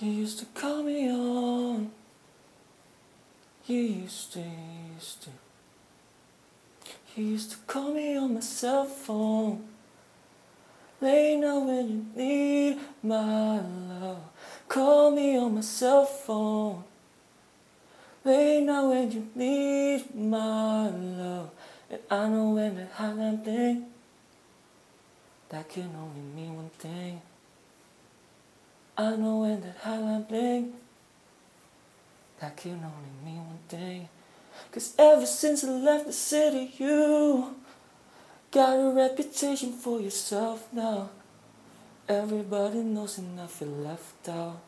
You used to call me on. You used to, used to. You used to call me on my cell phone. Late night when you need my love. Call me on my cell phone. Late night when you need my love. And I know when hotline bling, that can only mean one thing. I know when that hotline bling, that can only mean one thing. Cause ever since I left the city, you got a reputation for yourself now. Everybody knows and I feel left out.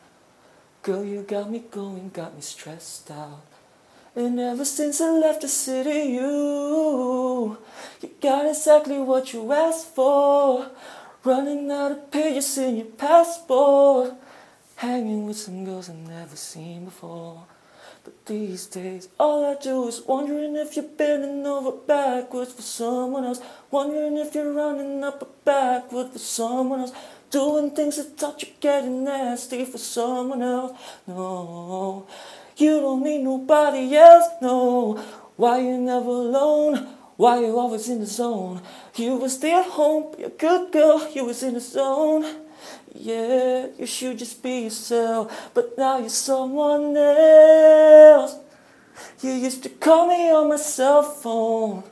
Girl, you got me going, got me stressed out. And ever since I left the city, you, you got exactly what you asked for. Running out of pages in your passport. Hanging with some girls I've never seen before. But these days, all I do is wondering if you're bending over backwards for someone else. Wondering if you're running up a Backwood for someone else. Doing things that thought you're getting nasty for someone else. No. You don't need nobody else, no. Why you never alone? Why you always in the zone? You was at home, you're a good girl, you was in the zone. Yeah, you should just be yourself, but now you're someone else. You used to call me on my cell phone.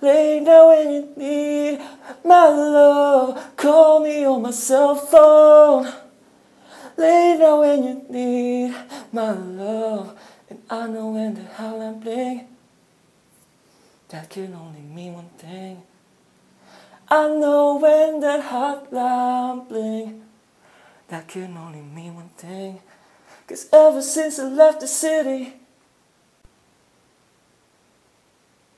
Lay down when you need my love. Call me on my cell phone. Lay down when you need my love. And I know when the hotline bling, that can only mean one thing. I know when that hotline bling, that can only mean one thing. Cause ever since I left the city,